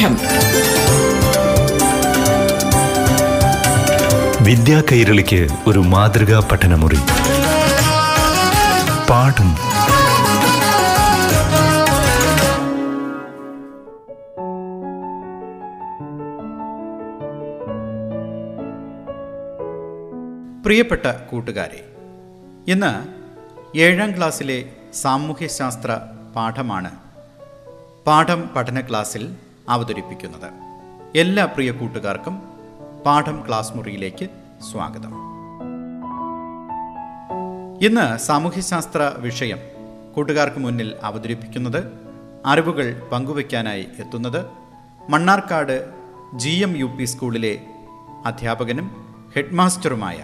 പാഠം വിദ്യാ കൈരളിക്ക് ഒരു മാതൃകാ പഠനമുറി. പാഠം. പ്രിയപ്പെട്ട കൂട്ടുകാരെ ഇന്ന് ഏഴാം ക്ലാസ്സിലെ സാമൂഹ്യശാസ്ത്ര പാഠമാണ്. പാഠം പഠന ക്ലാസ്സിൽ അവതരിപ്പിക്കുന്നത്. എല്ലാ പ്രിയ കൂട്ടുകാർക്കും പാഠം ക്ലാസ് മുറിയിലേക്ക് സ്വാഗതം. ഇന്ന് സാമൂഹ്യശാസ്ത്ര വിഷയം കൂട്ടുകാർക്ക് മുന്നിൽ അവതരിപ്പിക്കുന്നത് അറിവുകൾ പങ്കുവയ്ക്കാനായി എത്തുന്നത് Mannarkkad G M U P സ്കൂളിലെ അധ്യാപകനും ഹെഡ്മാസ്റ്ററുമായ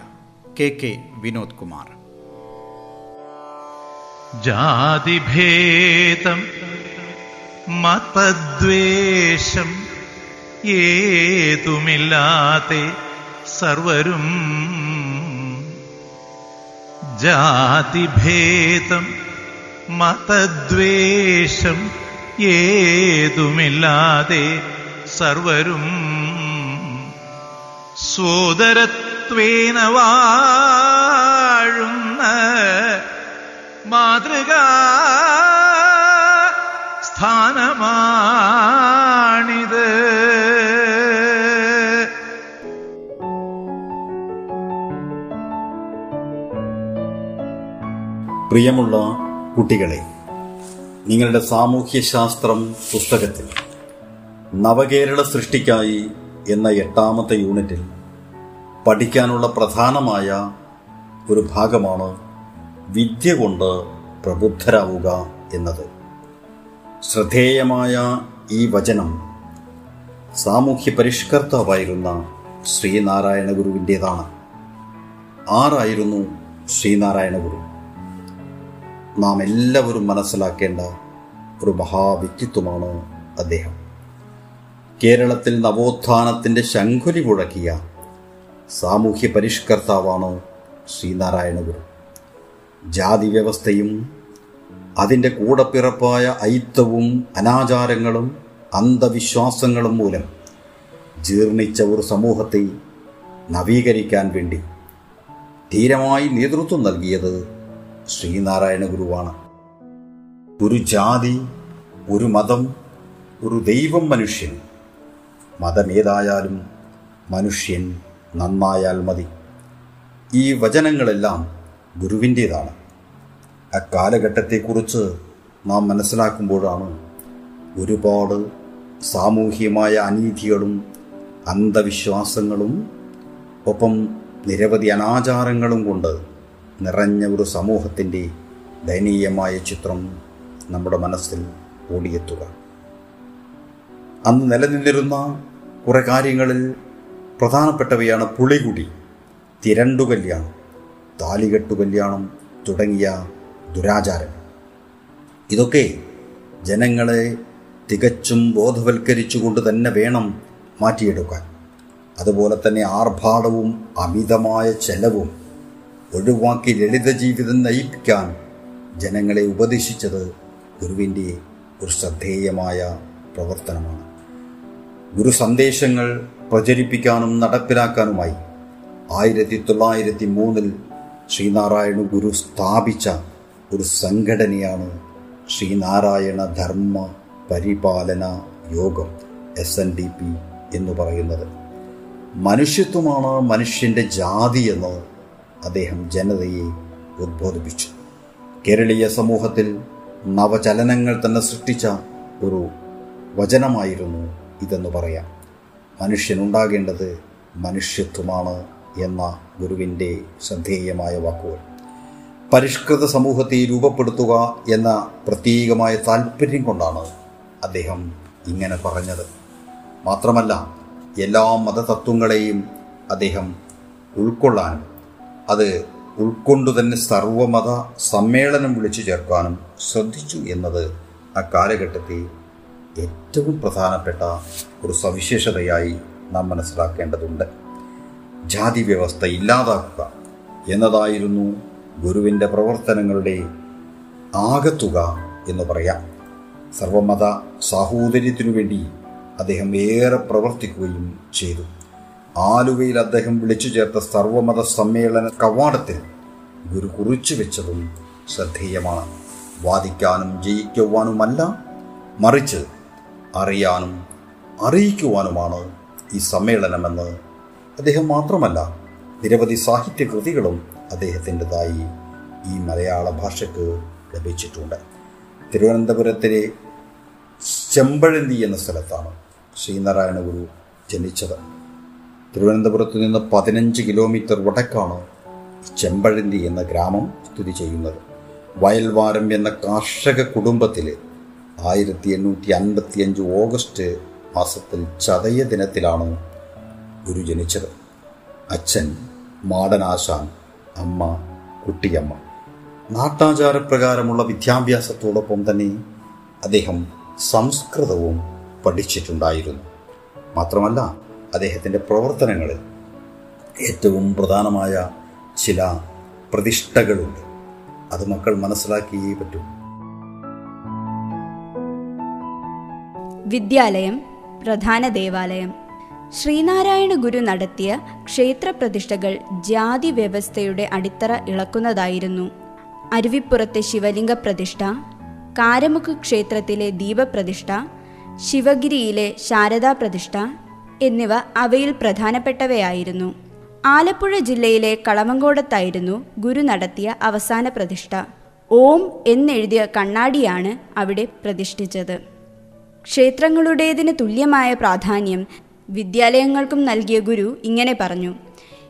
കെ കെ വിനോദ് കുമാർ. ജാതിഭേദം മതദ്വേഷം ഏതുമില്ലാതെ സർവരും ജാതിഭേദം മതദ്വേഷം ഏതുമില്ലാതെ സർവരും സോദരത്വേന വാഴുന്ന മാതൃകാ സ്ഥാനമാണിത് പ്രിയമുള്ള കുട്ടികളെ നിങ്ങളുടെ സാമൂഹ്യശാസ്ത്രം പുസ്തകത്തിൽ നവകേരള സൃഷ്ടിക്കായി എന്ന എട്ടാമത്തെ യൂണിറ്റിൽ പഠിക്കാനുള്ള പ്രധാനമായ ഒരു ഭാഗമാണ് വിദ്യ കൊണ്ട് പ്രബുദ്ധരാവുക എന്നത്. ശ്രദ്ധേയമായ ഈ വചനം സാമൂഹ്യ പരിഷ്കർത്താവായിരുന്ന ശ്രീനാരായണ ഗുരുവിന്റെതാണ് ആരായിരുന്നു ശ്രീനാരായണ ഗുരു നാം എല്ലാവരും മനസ്സിലാക്കേണ്ട ഒരു മഹാവ്യക്തിത്വമാണ് അദ്ദേഹം. കേരളത്തിൽ നവോത്ഥാനത്തിന്റെ ശംഖുലി മുഴക്കിയ സാമൂഹ്യ പരിഷ്കർത്താവാണ് ശ്രീനാരായണ ഗുരു ജാതി വ്യവസ്ഥയും അതിന്റെ കൂടപ്പിറപ്പായ ഐത്തവും അനാചാരങ്ങളും അന്ധവിശ്വാസങ്ങളും മൂലം ജീർണിച്ച ഒരു സമൂഹത്തെ നവീകരിക്കാൻ വേണ്ടി ധീരമായി നേതൃത്വം നൽകിയത് ശ്രീനാരായണ ഗുരുവാണ്. ഒരു ജാതി ഒരു മതം ഒരു ദൈവം മനുഷ്യൻ. മതമേതായാലും മനുഷ്യൻ നന്നായാൽ മതി. ഈ വചനങ്ങളെല്ലാം ഗുരുവിന്റേതാണ്. അക്കാലഘട്ടത്തെക്കുറിച്ച് നാം മനസ്സിലാക്കുമ്പോഴാണ് ഒരുപാട് സാമൂഹ്യമായ അനീതികളും അന്ധവിശ്വാസങ്ങളും ഒപ്പം നിരവധി അനാചാരങ്ങളും കൊണ്ട് നിറഞ്ഞ ഒരു സമൂഹത്തിന്റെ ദയനീയമായ ചിത്രം നമ്മുടെ മനസ്സിൽ ഓടിയെത്തുക. അന്ന് നിലനിന്നിരുന്ന കുറേ കാര്യങ്ങളിൽ പ്രധാനപ്പെട്ടവയാണ് പുളികുടി തിരണ്ടു കല്യാണം താലികെട്ടു കല്യാണം തുടങ്ങിയ ദുരാചാരം. ഇതൊക്കെ ജനങ്ങളെ തികച്ചും ബോധവൽക്കരിച്ചുകൊണ്ട് തന്നെ വേണം മാറ്റിയെടുക്കാൻ. അതുപോലെ തന്നെ ആർഭാടവും അമിതമായ ചെലവും ഒഴിവാക്കി ലളിത ജീവിതം നയിപ്പിക്കാൻ ജനങ്ങളെ ഉപദേശിച്ചത് ഗുരുവിന്റെ ഒരു ശ്രദ്ധേയമായ പ്രവർത്തനമാണ്. ഗുരു സന്ദേശങ്ങൾ പ്രചരിപ്പിക്കാനും നടപ്പിലാക്കാനുമായി ആയിരത്തി തൊള്ളായിരത്തി മൂന്നിൽ ശ്രീനാരായണ ഗുരു സ്ഥാപിച്ച ഒരു സംഘടനയാണ് ശ്രീനാരായണ ധർമ്മ പരിപാലന യോഗം എസ് എൻ ഡി പി എന്ന് പറയുന്നത്. മനുഷ്യത്വമാണ് മനുഷ്യന്റെ ജാതി എന്ന് അദ്ദേഹം ജനതയെ ഉദ്ബോധിപ്പിച്ചു. കേരളീയ സമൂഹത്തിൽ നവചലനങ്ങൾ തന്നെ സൃഷ്ടിച്ച ഒരു വചനമായിരുന്നു ഇതെന്ന് പറയാം. മനുഷ്യനുണ്ടാകേണ്ടത് മനുഷ്യത്വമാണ് എന്ന ഗുരുവിന്റെ ശ്രദ്ധേയമായ വാക്കുകൾ. പരിഷ്കൃത സമൂഹത്തെ രൂപപ്പെടുത്തുക എന്ന പ്രത്യേകമായ താല്പര്യം കൊണ്ടാണ് അദ്ദേഹം ഇങ്ങനെ പറഞ്ഞത്. മാത്രമല്ല എല്ലാ മതതത്വങ്ങളെയും അദ്ദേഹം ഉൾക്കൊള്ളാനും അത് ഉൾക്കൊണ്ടു തന്നെ സർവമത സമ്മേളനം വിളിച്ചു ചേർക്കാനും ശ്രദ്ധിച്ചു എന്നത് ആ കാലഘട്ടത്തെ ഏറ്റവും പ്രധാനപ്പെട്ട ഒരു സവിശേഷതയായി നാം മനസ്സിലാക്കേണ്ടതുണ്ട്. ജാതി വ്യവസ്ഥ ഇല്ലാതാക്കുക എന്നതായിരുന്നു ഗുരുവിന്റെ പ്രവർത്തനങ്ങളുടെ ആകത്തുക എന്ന് പറയാം. സർവമത സാഹോദര്യത്തിനു വേണ്ടി അദ്ദേഹം ഏറെ പ്രവർത്തിക്കുകയും ചെയ്തു. ആലുവയിൽ അദ്ദേഹം വിളിച്ചു ചേർത്ത സർവമത സമ്മേളന കവാടത്തിൽ ഗുരു കുറിച്ചു വെച്ചതും ശ്രദ്ധേയമാണ്. വാദിക്കാനും ജയിക്കുവാനുമല്ല മറിച്ച് അറിയാനും അറിയിക്കുവാനുമാണ് ഈ സമ്മേളനമെന്ന് അദ്ദേഹം മാത്രമല്ല നിരവധി സാഹിത്യ കൃതികളും അദ്ദേഹത്തിന്റെതായി ഈ മലയാള ഭാഷയ്ക്ക് ലഭിച്ചിട്ടുണ്ട്. തിരുവനന്തപുരത്തിലെ ചെമ്പഴന്തി എന്ന സ്ഥലത്താണ് ശ്രീനാരായണ ഗുരു ജനിച്ചത്. തിരുവനന്തപുരത്ത് നിന്ന് പതിനഞ്ച് കിലോമീറ്റർ വടക്കാണ് ചെമ്പഴന്തി എന്ന ഗ്രാമം സ്ഥിതി ചെയ്യുന്നത്. വയൽവാരം എന്ന കാർഷക കുടുംബത്തിൽ ആയിരത്തി എണ്ണൂറ്റി അൻപത്തി അഞ്ച് ഓഗസ്റ്റ് മാസത്തിൽ ചതയ ദിനത്തിലാണ് ഗുരു ജനിച്ചത്. അച്ഛൻ മാടനാശാൻ അമ്മ കുട്ടിയമ്മ. നാട്ടാചാരപ്രകാരമുള്ള വിദ്യാഭ്യാസത്തോടൊപ്പം തന്നെ അദ്ദേഹം സംസ്കൃതവും പഠിച്ചിട്ടുണ്ടായിരുന്നു. മാത്രമല്ല അദ്ദേഹത്തിന്റെ പ്രവർത്തനങ്ങളിൽ ഏറ്റവും പ്രധാനമായ ചില പ്രതിഷ്ഠകളുണ്ട്. അത് മക്കൾ മനസ്സിലാക്കിയേ പറ്റൂ. വിദ്യാലയം പ്രധാന ദേവാലയം. ശ്രീനാരായണ ഗുരു നടത്തിയ ക്ഷേത്രപ്രതിഷ്ഠകൾ ജാതി വ്യവസ്ഥയുടെ അടിത്തറ ഇളക്കുന്നതായിരുന്നു. അരുവിപ്പുറത്തെ ശിവലിംഗ പ്രതിഷ്ഠ കാരമുക്ക് ക്ഷേത്രത്തിലെ ദീപപ്രതിഷ്ഠ ശിവഗിരിയിലെ ശാരദാ പ്രതിഷ്ഠ എന്നിവ അവയിൽ പ്രധാനപ്പെട്ടവയായിരുന്നു. ആലപ്പുഴ ജില്ലയിലെ കളമങ്കോടത്തായിരുന്നു ഗുരു നടത്തിയ അവസാന പ്രതിഷ്ഠ. ഓം എന്നെഴുതിയ കണ്ണാടിയാണ് അവിടെ പ്രതിഷ്ഠിച്ചത്. ക്ഷേത്രങ്ങളുടേതിന് തുല്യമായ പ്രാധാന്യം വിദ്യാലയങ്ങൾക്കും നൽകിയ ഗുരു ഇങ്ങനെ പറഞ്ഞു.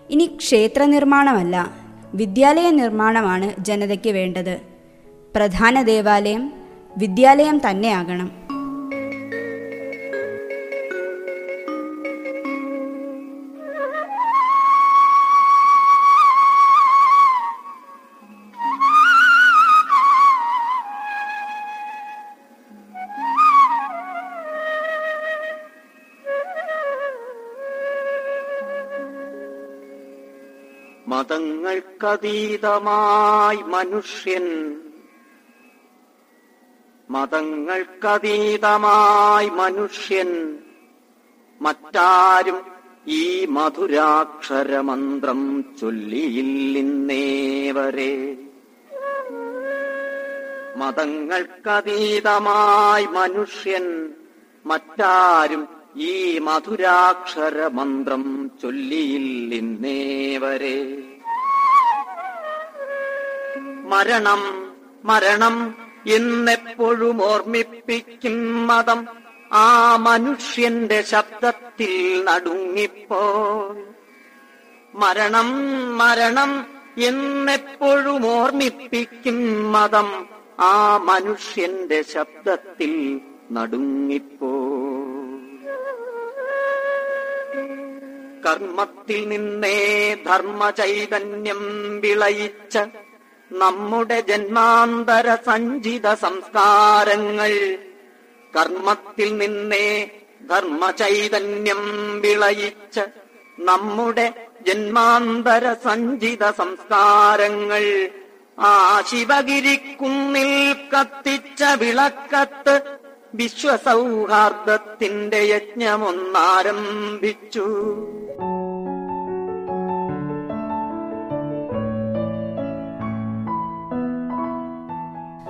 ഇനി ക്ഷേത്ര നിർമ്മാണമല്ല വിദ്യാലയ നിർമ്മാണമാണ് ജനതയ്ക്ക് വേണ്ടത്. പ്രധാന ദേവാലയം വിദ്യാലയം തന്നെയാകണം. മതങ്ങൾക്കതീതമായി മനുഷ്യൻ. മതങ്ങൾക്കതീതമായി മനുഷ്യൻ. മറ്റാരും ഈ മധുരാക്ഷരമന്ത്രം ചൊല്ലിയില്ലിന്നേവരെ. മതങ്ങൾക്കതീതമായി മനുഷ്യൻ. മറ്റാരും ഈ മധുരാക്ഷരമന്ത്രം ചൊല്ലിയില്ലേവരെ മരണം മരണം എന്നെപ്പോഴും ഓർമ്മിപ്പിക്കും മതം. ആ മനുഷ്യന്റെ ശബ്ദത്തിൽ നടുങ്ങിപ്പോ മരണം മരണം എന്നെപ്പോഴും ഓർമ്മിപ്പിക്കും മതം. ആ മനുഷ്യന്റെ ശബ്ദത്തിൽ നടുങ്ങിപ്പോ കർമ്മത്തിൽ നിന്നേ ധർമ്മചൈതന്യം വിളയിച്ച നമ്മുടെ ജന്മാന്തര സഞ്ചിത സംസ്കാരങ്ങൾ. കർമ്മത്തിൽ നിന്നേ ധർമ്മചൈതന്യം വിളയിച്ച നമ്മുടെ ജന്മാന്തര സഞ്ചിത സംസ്കാരങ്ങൾ. ആ ശിവഗിരിക്കുന്നിൽ കത്തിച്ച വിളക്കത്ത് വിശ്വസൗഹാർദ്ദത്തിന്റെ യജ്ഞമൊന്നാരംഭിച്ചു.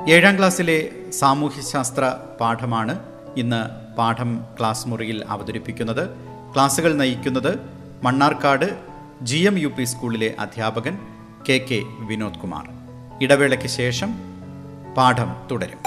ഏഴാം ക്ലാസ്സിലെ സാമൂഹ്യശാസ്ത്ര പാഠമാണ് ഇന്ന് പാഠം ക്ലാസ് മുറിയിൽ അവതരിപ്പിക്കുന്നത്. ക്ലാസ്സുകൾ നയിക്കുന്നത് Mannarkkad G M U P സ്കൂളിലെ അധ്യാപകൻ കെ കെ വിനോദ് കുമാർ ഇടവേളയ്ക്ക് ശേഷം പാഠം തുടരും.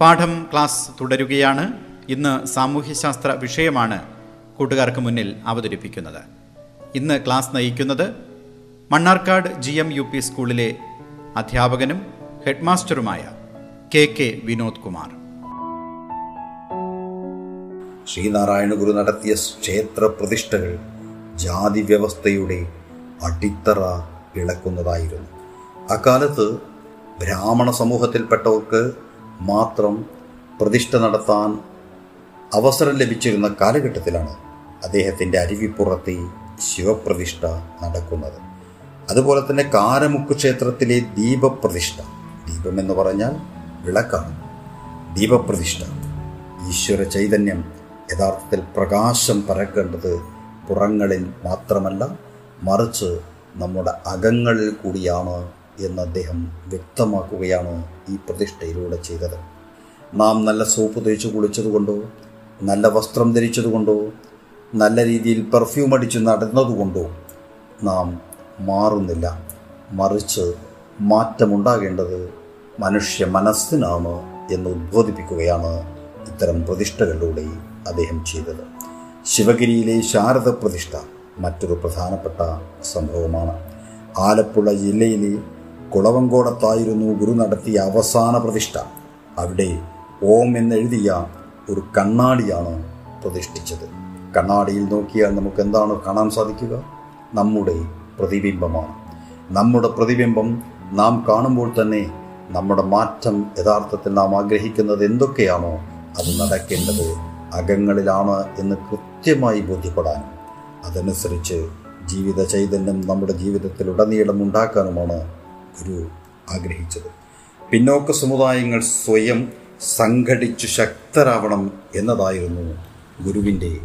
പാഠം ക്ലാസ് തുടരുകയാണ്. ഇന്ന് സാമൂഹ്യശാസ്ത്ര വിഷയമാണ് കൂട്ടുകാർക്ക് മുന്നിൽ അവതരിപ്പിക്കുന്നത്. ഇന്ന് ക്ലാസ് നയിക്കുന്നത് Mannarkkad G M U P സ്കൂളിലെ അധ്യാപകനും ഹെഡ്മാസ്റ്ററുമായ കെ കെ വിനോദ് കുമാർ. ശ്രീനാരായണ ഗുരു നടത്തിയ ക്ഷേത്ര പ്രതിഷ്ഠകൾ ജാതി വ്യവസ്ഥയുടെ അടിത്തറ ഇളക്കുന്നതായിരുന്നു. അക്കാലത്ത് ബ്രാഹ്മണ സമൂഹത്തിൽപ്പെട്ടവർക്ക് മാത്രം പ്രതിഷ്ഠ നടത്താൻ അവസരം ലഭിച്ചിരുന്ന കാലഘട്ടത്തിലാണ് അദ്ദേഹത്തിന്റെ അരുവിപ്പുറത്തെ ശിവപ്രതിഷ്ഠ നടക്കുന്നത്. അതുപോലെ തന്നെ കാരമുക്ക് ക്ഷേത്രത്തിലെ ദീപപ്രതിഷ്ഠ. ദീപം എന്ന് പറഞ്ഞാൽ വിളക്കാണ്. ദീപപ്രതിഷ്ഠ. ഈശ്വര ചൈതന്യം യഥാർത്ഥത്തിൽ പ്രകാശം പരക്കേണ്ടത് പുറങ്ങളിൽ മാത്രമല്ല മറിച്ച് നമ്മുടെ അകങ്ങളിൽ കൂടിയാണ് എന്ന് അദ്ദേഹം വ്യക്തമാക്കുകയാണ് ഈ പ്രതിഷ്ഠയിലൂടെ ചെയ്തത്. നാം നല്ല സോപ്പ് തേച്ച് കുളിച്ചതുകൊണ്ടോ നല്ല വസ്ത്രം ധരിച്ചതുകൊണ്ടോ നല്ല രീതിയിൽ പെർഫ്യൂം അടിച്ച് നടന്നതുകൊണ്ടോ നാം മാറുന്നില്ല. മറിച്ച് മാറ്റമുണ്ടാകേണ്ടത് മനുഷ്യ മനസ്സിനാണ് എന്ന് ഉദ്ബോധിപ്പിക്കുകയാണ് ഇത്തരം പ്രതിഷ്ഠകളിലൂടെ അദ്ദേഹം ചെയ്തത്. ശിവഗിരിയിലെ ശാരദ പ്രതിഷ്ഠ മറ്റൊരു പ്രധാനപ്പെട്ട സംഭവമാണ്. ആലപ്പുഴ ജില്ലയിലെ കുളവങ്കോടത്തായിരുന്നു ഗുരു നടത്തിയ അവസാന പ്രതിഷ്ഠ. അവിടെ ഓം എന്നെഴുതിയ ഒരു കണ്ണാടിയാണ് പ്രതിഷ്ഠിച്ചത്. കണ്ണാടിയിൽ നോക്കിയാൽ നമുക്ക് എന്താണ് കാണാൻ സാധിക്കുക? നമ്മുടെ പ്രതിബിംബമാണ്. നമ്മുടെ പ്രതിബിംബം നാം കാണുമ്പോൾ തന്നെ നമ്മുടെ മാറ്റം യഥാർത്ഥത്തിൽ നാം ആഗ്രഹിക്കുന്നത് എന്തൊക്കെയാണോ അത് നടക്കേണ്ടത് അകങ്ങളിലാണ് എന്ന് കൃത്യമായി ബോധ്യപ്പെടാൻ അതനുസരിച്ച് ജീവിത ചൈതന്യം നമ്മുടെ ജീവിതത്തിൽ ഉടനീളം ഉണ്ടാക്കാനുമാണ് ഗുരു ആഗ്രഹിച്ചത്. പിന്നോക്ക സമുദായങ്ങൾ സ്വയം സംഘടിച്ചു ശക്തരാവണം എന്നതായിരുന്നു ഗുരുവിന്റെ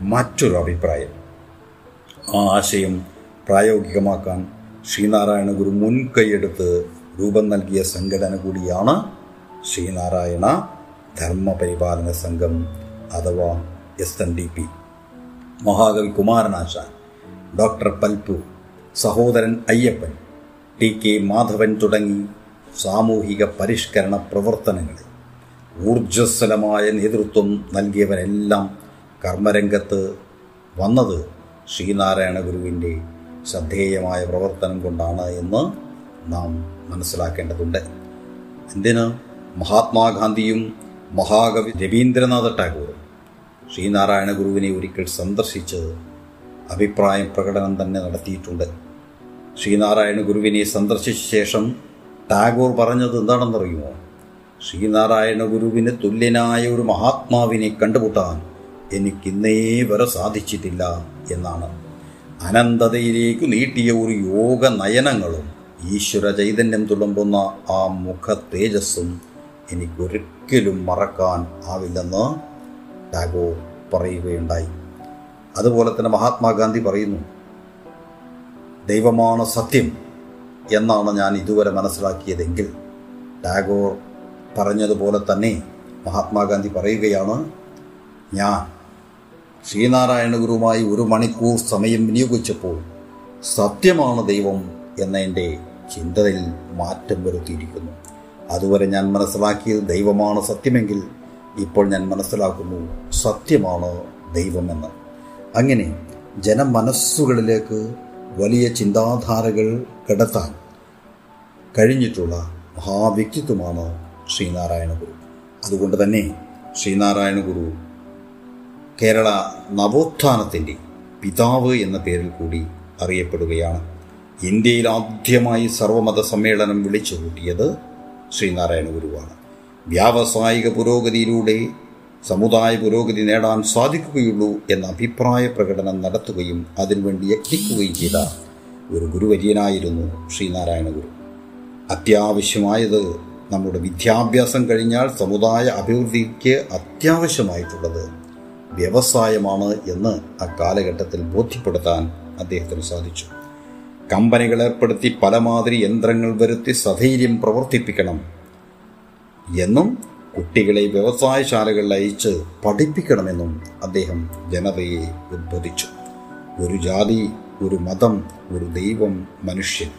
മറ്റൊരു അഭിപ്രായം. ആ ആശയം പ്രായോഗികമാക്കാൻ ശ്രീനാരായണ ഗുരു മുൻകൈയെടുത്ത് രൂപം നൽകിയ സംഘടന കൂടിയാണ് ശ്രീനാരായണ ധർമ്മപരിപാലന സംഘം അഥവാ എസ് എൻ ഡി പി. മഹാകവി Kumaranasan doctor Palpu Sahodaran Ayyappan T K Madhavan തുടങ്ങി സാമൂഹിക പരിഷ്കരണ പ്രവർത്തനങ്ങളിൽ ഊർജസ്വലമായ നേതൃത്വം നൽകിയവരെല്ലാം കർമ്മരംഗത്ത് വന്നത് ശ്രീനാരായണ ഗുരുവിന്റെ ശ്രദ്ധേയമായ പ്രവർത്തനം കൊണ്ടാണ് എന്ന് നാം മനസ്സിലാക്കേണ്ടതുണ്ട്. എന്തിന്? മഹാത്മാഗാന്ധിയും മഹാകവി രവീന്ദ്രനാഥ ടാഗോറും ശ്രീനാരായണ ഗുരുവിനെ ഒരിക്കൽ സന്ദർശിച്ച് അഭിപ്രായ പ്രകടനം തന്നെ നടത്തിയിട്ടുണ്ട്. ശ്രീനാരായണ ഗുരുവിനെ സന്ദർശിച്ച ശേഷം ടാഗോർ പറഞ്ഞത് എന്താണെന്നറിയുമോ? ശ്രീനാരായണ ഗുരുവിന് തുല്യനായ ഒരു മഹാത്മാവിനെ കണ്ടുമുട്ടാൻ എനിക്കിന്നേ വരെ സാധിച്ചിട്ടില്ല എന്നാണ്. അനന്തതയിലേക്ക് നീട്ടിയ ഒരു യോഗ നയനങ്ങളും ഈശ്വര ചൈതന്യം തുളുമ്പുന്ന ആ മുഖ തേജസ്സും എനിക്കൊരിക്കലും മറക്കാൻ ആവില്ലെന്ന് ടാഗോർ പറയുകയുണ്ടായി. അതുപോലെ തന്നെ മഹാത്മാഗാന്ധി പറയുന്നു ദൈവമാണ് സത്യം എന്നാണ് ഞാൻ ഇതുവരെ മനസ്സിലാക്കിയതെങ്കിൽ ടാഗോർ പറഞ്ഞതുപോലെ തന്നെ മഹാത്മാഗാന്ധി പറയുകയാണ് ഞാൻ ശ്രീനാരായണ ഗുരുവുമായി ഒരു മണിക്കൂർ സമയം വിനിയോഗിച്ചപ്പോൾ സത്യമാണ് ദൈവം എന്ന എന്റെ ചിന്തയിൽ മാറ്റം വരുത്തിയിരിക്കുന്നു. അതുവരെ ഞാൻ മനസ്സിലാക്കിയത് ദൈവമാണ് സത്യമെങ്കിൽ ഇപ്പോൾ ഞാൻ മനസ്സിലാക്കുന്നു സത്യമാണ് ദൈവമെന്ന്. അങ്ങനെ ജനമനസ്സുകളിലേക്ക് വലിയ ചിന്താധാരകൾ കടത്താൻ കഴിഞ്ഞിട്ടുള്ള മഹാവ്യക്തിത്വമാണ് ശ്രീനാരായണ ഗുരു. അതുകൊണ്ട് തന്നെ ശ്രീനാരായണ ഗുരു കേരള നവോത്ഥാനത്തിന്റെ പിതാവ് എന്ന പേരിൽ കൂടി അറിയപ്പെടുകയാണ്. ഇന്ത്യയിൽ ആദ്യമായി സർവമത സമ്മേളനം വിളിച്ചു കൂട്ടിയത് ശ്രീനാരായണ ഗുരുവാണ്. വ്യാവസായിക പുരോഗതിയിലൂടെ സമുദായ പുരോഗതി നേടാൻ സാധിക്കുകയുള്ളൂ എന്ന അഭിപ്രായ പ്രകടനം നടത്തുകയും അതിനുവേണ്ടി യത്നിക്കുകയും ചെയ്ത ഒരു ഗുരുവര്യനായിരുന്നു ശ്രീനാരായണ ഗുരു അത്യാവശ്യമായത് നമ്മുടെ വിദ്യാഭ്യാസം കഴിഞ്ഞാൽ സമുദായ അഭിവൃദ്ധിക്ക് അത്യാവശ്യമായിട്ടുള്ളത് വ്യവസായമാണ് എന്ന് അക്കാലഘട്ടത്തിൽ ബോധ്യപ്പെടുത്താൻ അദ്ദേഹത്തിന് സാധിച്ചു. കമ്പനികൾ ഏർപ്പെടുത്തി പലമാതിരി യന്ത്രങ്ങൾ വരുത്തി സധൈര്യം പ്രവർത്തിപ്പിക്കണം എന്നും കുട്ടികളെ വ്യവസായശാലകളിൽ അയച്ച് പഠിപ്പിക്കണമെന്നും അദ്ദേഹം ജനതയെ ഉദ്ബോധിച്ചു. ഒരു ജാതി ഒരു മതം ഒരു ദൈവം മനുഷ്യൻ.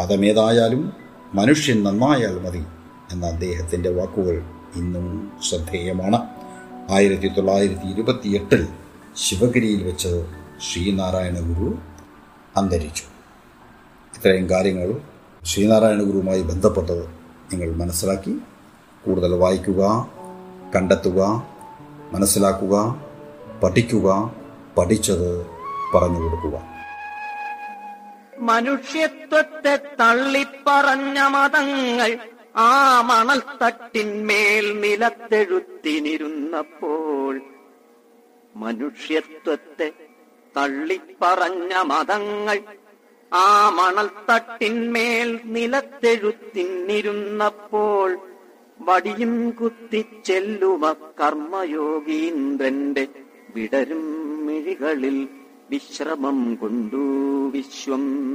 മതമേതായാലും മനുഷ്യൻ നന്നായാൽ മതി എന്ന അദ്ദേഹത്തിന്റെ വാക്കുകൾ ഇന്നും ശ്രദ്ധേയമാണ്. ആയിരത്തി തൊള്ളായിരത്തി ഇരുപത്തിയെട്ടിൽ ശിവഗിരിയിൽ വെച്ച് ശ്രീനാരായണ ഗുരു അന്തരിച്ചു. ഇത്രയും കാര്യങ്ങൾ ശ്രീനാരായണ ഗുരുവുമായി ബന്ധപ്പെട്ടത് നിങ്ങൾ മനസ്സിലാക്കി കൂടുതൽ വായിക്കുക കണ്ടെത്തുക മനസ്സിലാക്കുക പഠിക്കുക പഠിച്ചത് പറഞ്ഞു കൊടുക്കുക. മനുഷ്യത്വത്തെ തള്ളിപ്പറഞ്ഞ മതങ്ങൾ ആ മണൽത്തട്ടിന്മേൽ നിലത്തെഴുത്തിനിരുന്നപ്പോൾ മനുഷ്യത്വത്തെ തള്ളിപ്പറഞ്ഞ മതങ്ങൾ ആ മണൽത്തട്ടിന്മേൽ നിലത്തെഴുത്തിനിരുന്നപ്പോൾ വടിയും കുത്തിച്ചെല്ലുവ കർമ്മയോഗീന്ദ്രന്റെ വിടരും മിഴികളിൽ വിശ്രമം കൊണ്ടു വിശ്വം.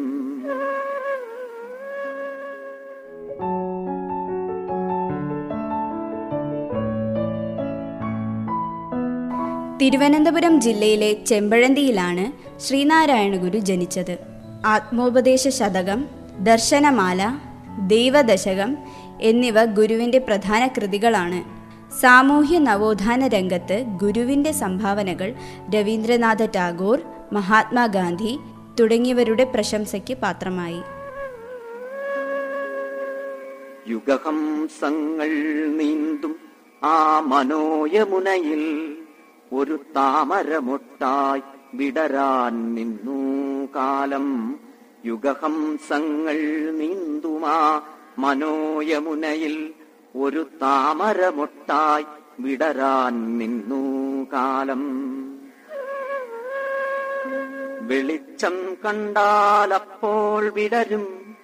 തിരുവനന്തപുരം ജില്ലയിലെ ചെമ്പഴന്തിയിലാണ് ശ്രീനാരായണ ഗുരു ജനിച്ചത്. ആത്മോപദേശ ശതകം ദർശനമാല ദൈവദശകം എന്നിവ ഗുരുവിന്റെ പ്രധാന കൃതികളാണ്. സാമൂഹ്യ നവോത്ഥാന രംഗത്ത് ഗുരുവിന്റെ സംഭാവനകൾ രവീന്ദ്രനാഥ ടാഗോർ മഹാത്മാഗാന്ധി തുടങ്ങിയവരുടെ പ്രശംസയ്ക്ക് പാത്രമായി. യുഗഹംസങ്ങൾ നീന്തും ആ മനോയമുനയിൽ ഒരു താമരമൊട്ടായി വിടരാൻ നിന്നു കാലം. യുഗഹംസങ്ങൾ നീന്തുമാ മനോയമുനയിൽ ഒരു താമരമൊട്ടായി വിടരാൻ നിന്നു കാലം. വെളിച്ചം കണ്ടാലപ്പോൾ വിടരും.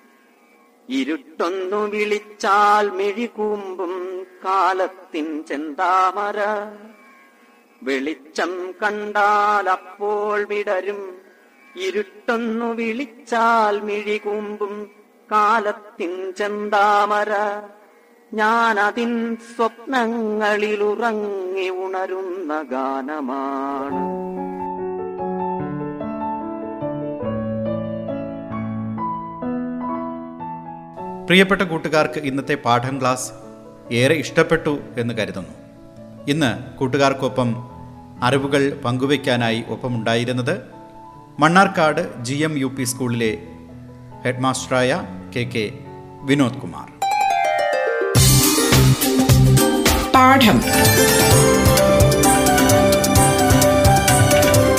ഇരുട്ടൊന്നു വിളിച്ചാൽ മിഴികൂമ്പും കാലത്തിൻ ചെന്താമര. വെളിച്ചം കണ്ടാലപ്പോൾ വിടരും. ഇരുട്ടൊന്നു വിളിച്ചാൽ മിഴികൂമ്പും കാലത്തിൻ ചെന്താമര ഞാനതിൻ സ്വപ്നങ്ങളിലുറങ്ങി ഉണരുന്ന ഗാനമാണ്. പ്രിയപ്പെട്ട കൂട്ടുകാർക്ക് ഇന്നത്തെ പാഠം ക്ലാസ് ഏറെ ഇഷ്ടപ്പെട്ടു എന്ന് കരുതുന്നു. ഇന്ന് കൂട്ടുകാർക്കൊപ്പം അറിവുകൾ പങ്കുവയ്ക്കാനായി ഒപ്പമുണ്ടായിരുന്നത് Mannarkkad G M U P സ്കൂളിലെ ഹെഡ് മാസ്റ്ററായ കെ കെ വിനോദ് കുമാർ. പാഠം.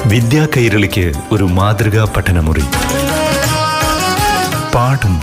വിദ്യാ കൈരളിക്ക് ഒരു മാതൃകാ പഠനമുറി. പാഠം